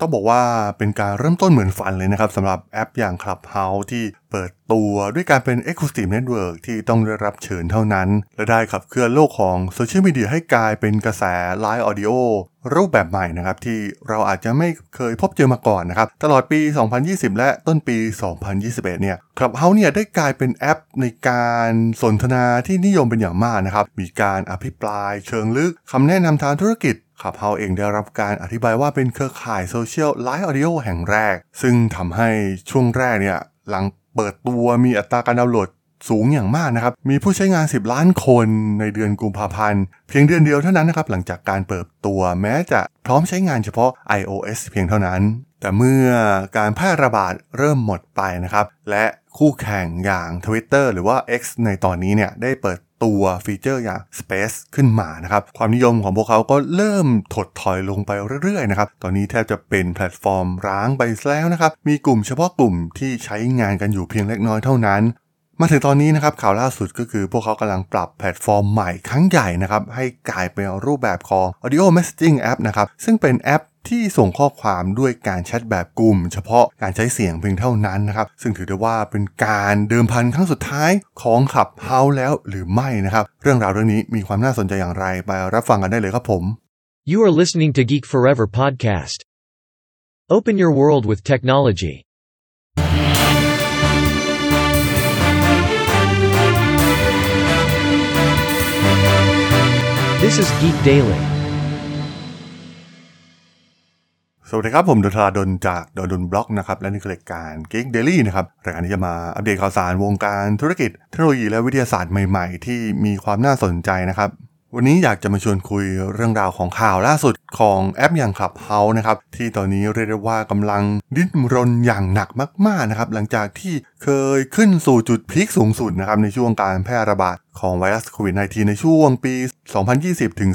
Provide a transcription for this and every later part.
ต้องบอกว่าเป็นการเริ่มต้นเหมือนฝันเลยนะครับสำหรับแอปอย่าง Clubhouse ที่เปิดตัวด้วยการเป็น Exclusive Network ที่ต้องได้รับเชิญเท่านั้น และได้ขับเคลื่อนโลกของ social media ให้กลายเป็นกระแส live audio รูปแบบใหม่นะครับที่เราอาจจะไม่เคยพบเจอมาก่อนนะครับตลอดปี 2020 และต้นปี 2021 เนี่ย Clubhouse เนี่ยได้กลายเป็นแอปในการสนทนาที่นิยมเป็นอย่างมากนะครับมีการอภิปรายเชิงลึกคำแนะนำทางธุรกิจ ขับเฮาเองได้รับการอธิบายว่าเป็นเครือข่ายโซเชียลไลฟ์ออดิโอแห่งแรก ซึ่งทำให้ช่วงแรกเนี่ยหลังเปิดตัวมีอัตราการดาวน์โหลดสูงอย่างมากนะครับ มีผู้ใช้งาน 10 ล้านคนในเดือนกุมภาพันธ์ เพียงเดือนเดียวเท่านั้นนะครับ หลังจากการเปิดตัวแม้จะพร้อมใช้งานเฉพาะ iOS เพียงเท่านั้น แต่เมื่อการแพร่ระบาดเริ่มหมดไปนะครับ และคู่แข่งอย่าง Twitter หรือว่า X ในตอนนี้เนี่ยได้เปิด ตัว feature อย่าง Space ขึ้นมานะครับ ความนิยมของพวกเขาก็เริ่มถดถอยลงไปเรื่อยๆนะครับ ตอนนี้แทบจะเป็นแพลตฟอร์มร้างไปแล้วนะครับ มีกลุ่มเฉพาะกลุ่มที่ใช้งานกันอยู่เพียงเล็กน้อยเท่านั้นมาถึงตอนนี้นะครับข่าวล่าสุดก็คือพวกเขากำลังปรับแพลตฟอร์มใหม่ครั้งใหญ่นะครับ ให้กลายเป็นรูปแบบของ Audio Messaging App นะครับ ซึ่งเป็นแอปที่ส่งข้อความด้วยการแชทแบบกลุ่ม เฉพาะการใช้เสียงเพียงเท่านั้นนะครับ ซึ่งถือได้ว่าเป็นการเดิมพันครั้งสุดท้ายของ Clubhouse แล้วหรือไม่นะครับ เรื่องราวเรื่องนี้มีความน่าสนใจอย่างไรไปรับฟังกันได้เลยครับผม You are listening to Geek Forever podcast. Open your world with technology. This is Geek Daily. สวัสดีครับ ผมด.ดล ธราดลจาก ด.ดล็อกนะครับ และนี่คือรายการ Geek Daily นะครับ รายการที่จะมาอัปเดตข่าวสารวงการธุรกิจเทคโนโลยีและวิทยาศาสตร์ใหม่ๆ ที่มีความน่าสนใจนะครับ วันนี้อยากจะมาชวนคุยเรื่องราวของข่าวล่าสุดของแอปอย่าง Clubhouse นะครับที่ตอนนี้เรียกได้ว่ากำลังดิ้นรนอย่างหนักมากๆนะครับหลังจากที่เคยขึ้นสู่จุด peak สูงสุดนะครับในช่วงการแพร่ระบาดของไวรัสโควิด -19 ในช่วงปี 2020 ถึง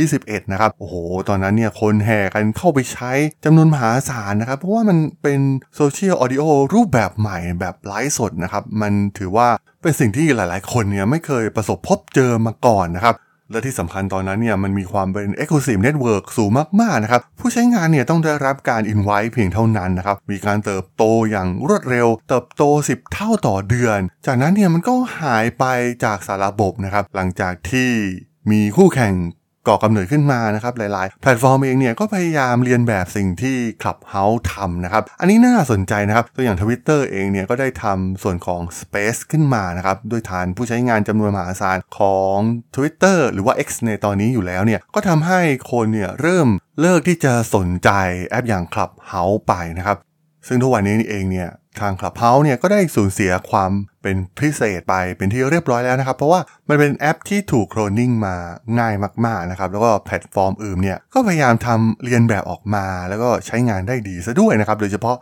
2021 นะครับ โอ้โห ตอนนั้นเนี่ยคนแห่กันเข้าไปใช้จำนวนมหาศาลนะครับ เพราะว่ามันเป็น social audio รูปแบบใหม่แบบไลฟ์สดนะครับ มันถือว่าเป็นสิ่งที่หลายๆ คนเนี่ยไม่เคยประสบพบเจอมาก่อนนะครับ และที่สำคัญตอนนั้นเนี่ยมันมีความเป็น Exclusive Network สูงมาก ๆ นะครับ ผู้ใช้งานเนี่ยต้องได้รับการ invite เพียงเท่านั้นนะครับ มีการเติบโตอย่างรวดเร็ว เติบโต 10 เท่าต่อเดือน จากนั้นเนี่ยมันก็หายไปจากสารระบบนะครับ หลังจากที่มีคู่แข่ง ก่อกำเนิดขึ้นมานะครับหลาย ๆ แพลตฟอร์มเองเนี่ยก็พยายามเรียนแบบสิ่งที่ Clubhouse ทำนะครับ อันนี้น่าสนใจนะครับ ตัวอย่าง Twitter เองเนี่ยก็ได้ทำส่วนของ Space ขึ้นมานะครับด้วยฐานผู้ใช้งานจำนวนมหาศาลของ Twitter หรือว่า X ในตอนนี้อยู่แล้วเนี่ยก็ทำให้คนเนี่ยเริ่มเลิกที่จะสนใจแอปอย่าง Clubhouse ไปนะครับซึ่งทุกวันนี้เองเนี่ย ทาง Clubhouse เนี่ยก็ได้สูญเสียความเป็นพิเศษไปเป็นที่เรียบร้อยแล้วนะครับ เพราะว่ามันเป็นแอปที่ถูกโคลนนิ่งมาง่ายมากๆนะครับ แล้วก็แพลตฟอร์มอื่นเนี่ยก็พยายามทำเลียนแบบออกมา แล้วก็ใช้งานได้ดีซะด้วยนะครับ โดยเฉพาะ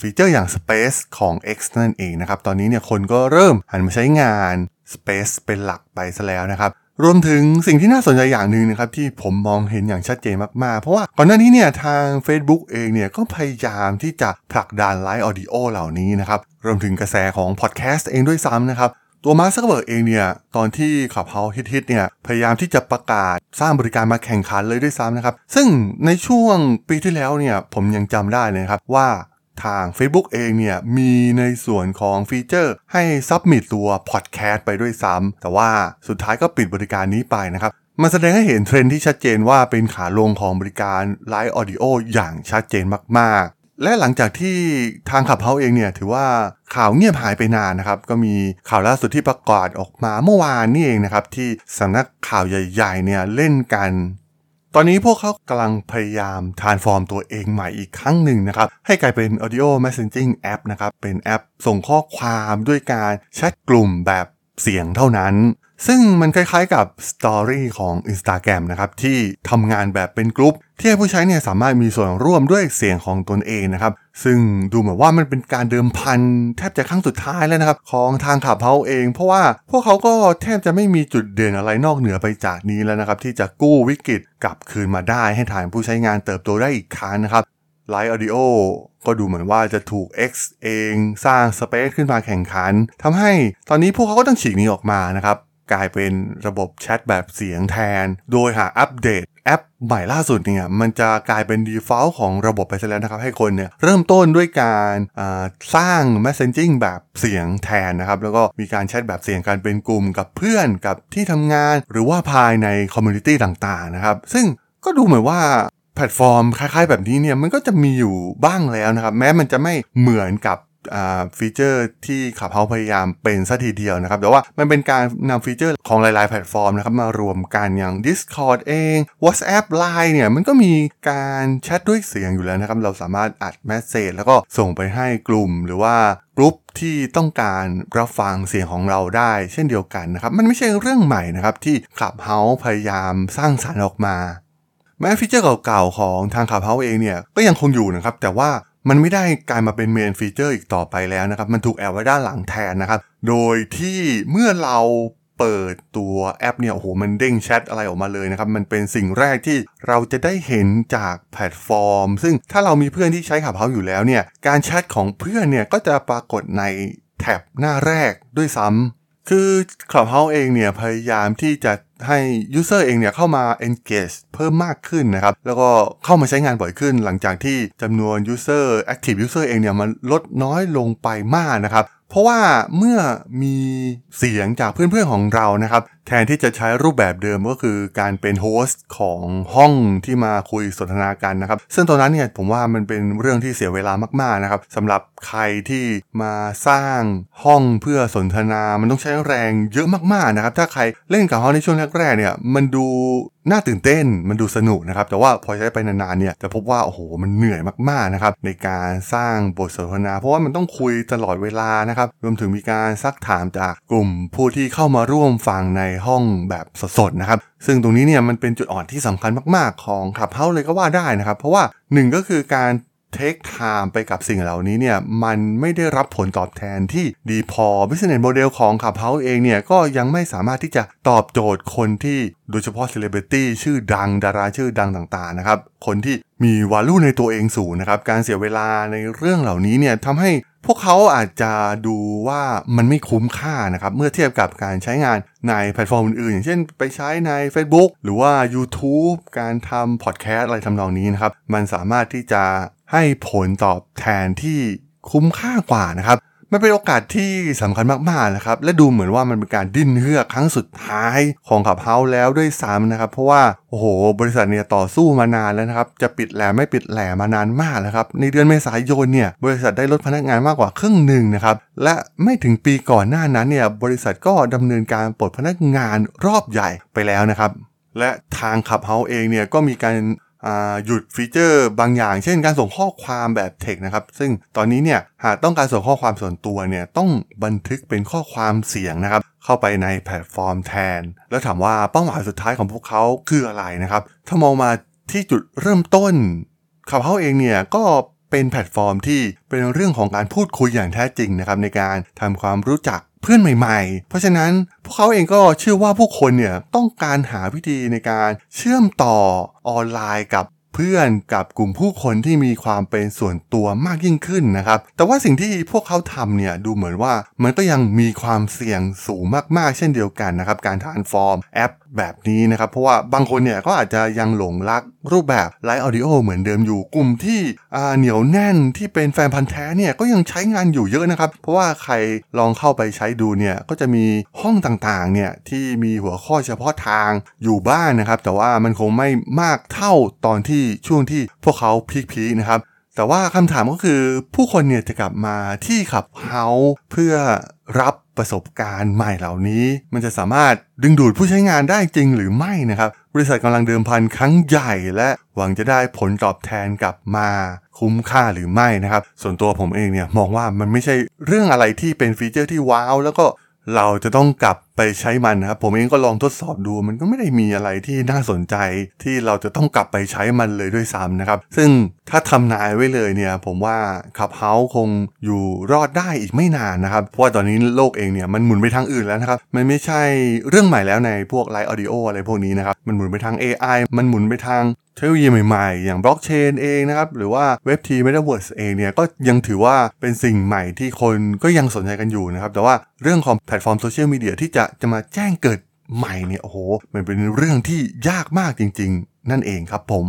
ฟีเจอร์อย่าง Space ของ X นั่นเองนะครับ ตอนนี้เนี่ยคนก็เริ่มหันมาใช้งาน Space เป็นหลักไปซะแล้วนะครับ รวมถึงสิ่งที่น่าสนใจอย่างหนึ่งนะครับที่ผมมองเห็นอย่างชัดเจนมาก ๆ เพราะว่าก่อนหน้านี้เนี่ยทาง Facebook เองเนี่ยก็พยายามที่จะผลักดัน live audio เหล่านี้นะครับรวมถึงกระแสของพอดแคสต์เองด้วยซ้ำนะครับตัวมาร์คซักเคอร์เบิร์กเองเนี่ยตอนที่ Clubhouse ฮิตๆเนี่ยพยายามที่จะประกาศสร้างบริการมาแข่งขันเลยด้วยซ้ำนะครับ ซึ่งในช่วงปีที่แล้วเนี่ยผมยังจำได้เลยครับว่า ทาง Facebook เองเนี่ยมีในส่วนของฟีเจอร์ให้ submit ตัวพอดแคสต์ไปด้วยซ้ำแต่ว่าสุดท้ายก็ปิดบริการนี้ไปนะครับมันแสดงให้เห็นเทรนด์ที่ชัดเจนว่าเป็นขาลงของบริการ live audio อย่างชัดเจนมากๆ และหลังจากที่ทาง Clubhouse เองเนี่ยถือว่าข่าวเงียบหายไปนานนะครับ ก็มีข่าวล่าสุดที่ประกาศออกมาเมื่อวานนี่เองนะครับ ที่สำนักข่าวใหญ่ ๆ เนี่ยเล่นกัน ตอนนี้พวกเขากำลังพยายาม transform ตัวเองใหม่อีกครั้งหนึ่งนะครับ ให้กลายเป็น Audio Messaging App นะครับ เป็นแอปส่งข้อความด้วยการแชทกลุ่มแบบเสียงเท่านั้น ซึ่งมันคล้ายๆกับ Story ของ Instagram นะครับที่ทำงานแบบเป็นกลุ่มที่ให้ผู้ใช้เนี่ยสามารถมีส่วนร่วมด้วยเสียงของตนเองนะครับ ซึ่งดูเหมือนว่ามันเป็นการเดิมพันแทบจะครั้งสุดท้ายแล้วนะครับ ของทางขับเฮาเอง เพราะว่าพวกเขาก็แทบจะไม่มีจุดเด่นอะไรนอกเหนือไปจากนี้แล้วนะครับ ที่จะกู้วิกฤตกลับคืนมาได้ให้ทางผู้ใช้งานเติบโตได้อีกครั้งนะครับไลฟ์ออดิโอก็ดูเหมือนว่าจะถูก X เองสร้าง Space ขึ้นมาแข่งขันทำให้ตอนนี้พวกเขาก็ต้องฉีกหนีออกมานะครับ กลายเป็นระบบแชทแบบเสียงแทน โดยหากอัปเดตแอปใหม่ล่าสุดเนี่ยมันจะกลายเป็น default ของระบบไปซะแล้วนะครับ ให้คนเนี่ยเริ่มต้นด้วยการสร้าง messaging แบบเสียงแทนนะครับ แล้วก็มีการแชทแบบเสียงการเป็นกลุ่มกับเพื่อนกับที่ทำงาน หรือว่าภายใน community ต่างๆนะครับ ซึ่งก็ดูเหมือนว่าแพลตฟอร์มคล้ายๆ แบบนี้เนี่ยมันก็จะมีอยู่บ้างแล้วนะครับ แม้มันจะไม่เหมือนกับ ฟีเจอร์ที่ Clubhouse พยายามเป็นซะทีเดียวนะครับ แต่ว่ามันเป็นการนำฟีเจอร์ของหลาย ๆ แพลตฟอร์มนะครับ มารวมกันอย่าง Discord เอง WhatsApp Line เนี่ย มันก็มีการแชทด้วยเสียงอยู่แล้วนะครับ เราสามารถอัด message แล้วก็ส่งไปให้กลุ่มหรือว่ากลุ่มที่ต้องการรับฟังเสียงของเราได้ เช่นเดียวกันนะครับ มันไม่ใช่เรื่องใหม่นะครับที่ Clubhouseพยายามสร้างสรรค์ออกมา แม้ฟีเจอร์เก่าๆของทาง Clubhouse เองเนี่ยก็ยังคงอยู่นะครับ แต่ว่า มันไม่ได้กลายมาเป็น main feature อีกต่อไปแล้วนะครับ มันถูกแอบไว้ด้านหลังแทนนะครับ โดยที่เมื่อเราเปิดตัวแอปเนี่ยโอ้โหมันเด้งแชทอะไรออกมาเลยนะครับ มันเป็นสิ่งแรกที่เราจะได้เห็นจากแพลตฟอร์ม ซึ่งถ้าเรามีเพื่อนที่ใช้ Clubhouse อยู่แล้วเนี่ยการแชทของเพื่อนเนี่ยก็จะปรากฏในแท็บหน้าแรกด้วยซ้ำคือ Clubhouse เองเนี่ยพยายามที่จะ ให้ User เองเนี่ยเข้ามา engage เพิ่มมากขึ้นนะครับ แล้วก็เข้ามาใช้งานบ่อยขึ้น หลังจากที่จำนวน User Active User เองเนี่ยมันลดน้อยลงไปมากนะครับ เพราะว่าเมื่อมีเสียงจากเพื่อนๆของเรานะครับ แทนที่จะใช้รูปแบบเดิมก็คือการเป็นโฮสต์ของห้องที่มาคุยสนทนากันนะครับ ซึ่งตอนนั้นเนี่ยผมว่ามันเป็นเรื่องที่เสียเวลามากๆนะครับสำหรับใครที่มาสร้างห้องเพื่อสนทนา มันต้องใช้แรงเยอะมากๆนะครับ ถ้าใครเล่นกับห้องในช่วงแรกๆเนี่ยมันดูน่าตื่นเต้นมันดูสนุกนะครับ แต่ว่าพอใช้ไปนานๆเนี่ยจะพบว่า โอ้โห มันเหนื่อยมากๆนะครับ ในการสร้างบทสนทนา เพราะว่ามันต้องคุยตลอดเวลานะครับ รวมถึงมีการซักถามจากกลุ่มผู้ที่เข้ามาร่วมฟังในห้องแบบสดๆนะครับ ซึ่งตรงนี้เนี่ยมันเป็นจุดอ่อนที่สำคัญมากๆ ของขับเฮ้าเลยก็ว่าได้นะครับ เพราะว่าหนึ่งก็คือการ เทคไทม์ไปกับสิ่งเหล่านี้เนี่ยมันไม่ได้รับผลตอบแทนที่ดีพอ Business Model ของขับเฮาเองเนี่ยก็ยังไม่สามารถที่จะตอบโจทย์คนที่โดยเฉพาะเซเลบริตี้ชื่อดังดาราชื่อดังต่างๆนะครับ คนที่มีวาลูในตัวเองสูงนะครับ การเสียเวลาในเรื่องเหล่านี้เนี่ยทำให้พวกเขาอาจจะดูว่ามันไม่คุ้มค่านะครับ เมื่อเทียบกับการใช้งานในแพลตฟอร์มอื่นๆ อย่างเช่นไปใช้ใน Facebook หรือว่า YouTube การทำพอดแคสต์อะไรทำนองนี้นะครับ มันสามารถที่จะ ให้ผลตอบแทนที่คุ้มค่ากว่านะครับมันเป็นโอกาสที่สำคัญมากๆนะครับ และดูเหมือนว่ามันเป็นการดิ้นเฮือกครั้งสุดท้ายของขับเฮาแล้วด้วยซ้ำนะครับ เพราะว่าโอ้โห บริษัทเนี่ยต่อสู้มานานแล้วนะครับ จะปิดแหล่ไม่ปิดแหล่มานานมากแล้วครับ ในเดือนเมษายนเนี่ยบริษัทได้ลดพนักงานมากกว่าครึ่งหนึ่งนะครับ และไม่ถึงปีก่อนหน้านั้นเนี่ยบริษัทก็ดำเนินการปลดพนักงานรอบใหญ่ไปแล้วนะครับ และทาง Clubhouse เองเนี่ยก็มีการ หยุดฟีเจอร์บางอย่าง เช่นการส่งข้อความแบบเทคนะครับ ซึ่งตอนนี้เนี่ยหากต้องการส่งข้อความส่วนตัวเนี่ยต้องบันทึกเป็นข้อความเสียงนะครับ เข้าไปในแพลตฟอร์มแทน แล้วถามว่าเป้าหมายสุดท้ายของพวกเขาคืออะไรนะครับ ถ้ามองมาที่จุดเริ่มต้นClubhouse เองเนี่ยก็เป็นแพลตฟอร์มที่เป็นเรื่องของการพูดคุยอย่างแท้จริงนะครับในการทำความรู้จัก เพื่อนใหม่ๆ เพราะฉะนั้นพวกเขาเองก็เชื่อว่าผู้คนเนี่ยต้องการหาวิธีในการเชื่อมต่อออนไลน์กับเพื่อนกับกลุ่มผู้คนที่มีความเป็นส่วนตัวมากยิ่งขึ้นนะครับ แต่ว่าสิ่งที่พวกเขาทำเนี่ยดูเหมือนว่ามันก็ยังมีความเสี่ยงสูงมากๆ เช่นเดียวกันนะครับ การ transform แอป แบบนี้นะครับ เพราะว่าบางคนเนี่ยก็อาจจะยังหลงรักรูปแบบ live audio เหมือนเดิมอยู่กลุ่มที่เหนียวแน่นที่เป็นแฟนพันธุ์แท้เนี่ยก็ยังใช้งานอยู่เยอะนะครับ เพราะว่าใครลองเข้าไปใช้ดูเนี่ยก็จะมีห้องต่างๆเนี่ยที่มีหัวข้อเฉพาะทางอยู่บ้างนะครับ แต่ว่ามันคงไม่มากเท่าตอนที่ช่วงที่พวกเขา peak ๆนะครับ แต่ว่าคำถามก็คือผู้คนเนี่ยจะกลับมาที่ Clubhouse เพื่อรับประสบการณ์ใหม่เหล่านี้ มันจะสามารถดึงดูดผู้ใช้งานได้จริงหรือไม่นะครับ บริษัทกำลังเดิมพันครั้งใหญ่และหวังจะได้ผลตอบแทนกลับมาคุ้มค่าหรือไม่นะครับ ส่วนตัวผมเองเนี่ยมองว่ามันไม่ใช่เรื่องอะไรที่เป็นฟีเจอร์ที่ว้าว แล้วก็เราจะต้องกลับ ไปใช้มันนะครับ ผมเองก็ลองทดสอบดูมันก็ไม่ได้มีอะไรที่น่าสนใจที่เราจะต้องกลับไปใช้มันเลยด้วยซ้ำนะครับ ซึ่งถ้าทำนายไว้เลยเนี่ย ผมว่าขับเฮาคงอยู่รอดได้อีกไม่นานนะครับ เพราะว่าตอนนี้โลกเองเนี่ยมันหมุนไปทางอื่นแล้วนะครับ มันไม่ใช่เรื่องใหม่แล้วในพวก live audio อะไรพวกนี้นะครับ มันหมุนไปทาง AI มันหมุนไปทางเทคโนโลยีใหม่ๆ อย่างบล็อกเชนเองนะครับ หรือว่า Web3 เมตาเวิร์สเองเนี่ย ก็ยังถือว่าเป็นสิ่งใหม่ที่คนก็ยังสนใจกันอยู่นะครับ แต่ว่าเรื่องของแพลตฟอร์มโซเชียลมีเดียที่จะจะมาแจ้งเกิดใหม่เนี่ยโอ้โห มันเป็นเรื่องที่ยากมากจริง ๆ นั่นเองครับผม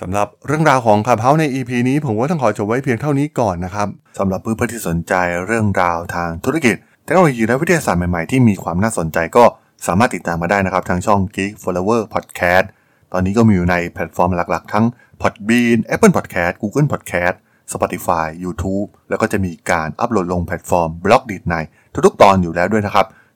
สำหรับเรื่องราวของคาเฮาใน EP นี้ ผมว่าต้องขอจบไว้เพียงเท่านี้ก่อนนะครับสำหรับเพื่อนๆที่สนใจเรื่องราวทางธุรกิจเทคโนโลยีและวิทยาศาสตร์ใหม่ๆ ที่มีความน่าสนใจก็สามารถติดตามมาได้นะครับ ทางช่อง Geek Forever Podcast ตอนนี้ก็มีอยู่ในแพลตฟอร์มหลักๆ ทั้ง Podbean Apple Podcast Google Podcast Spotify YouTube แล้วก็จะมีการอัปโหลดลงแพลตฟอร์ม Blockdit ในทุกๆตอนอยู่แล้วด้วยนะครับ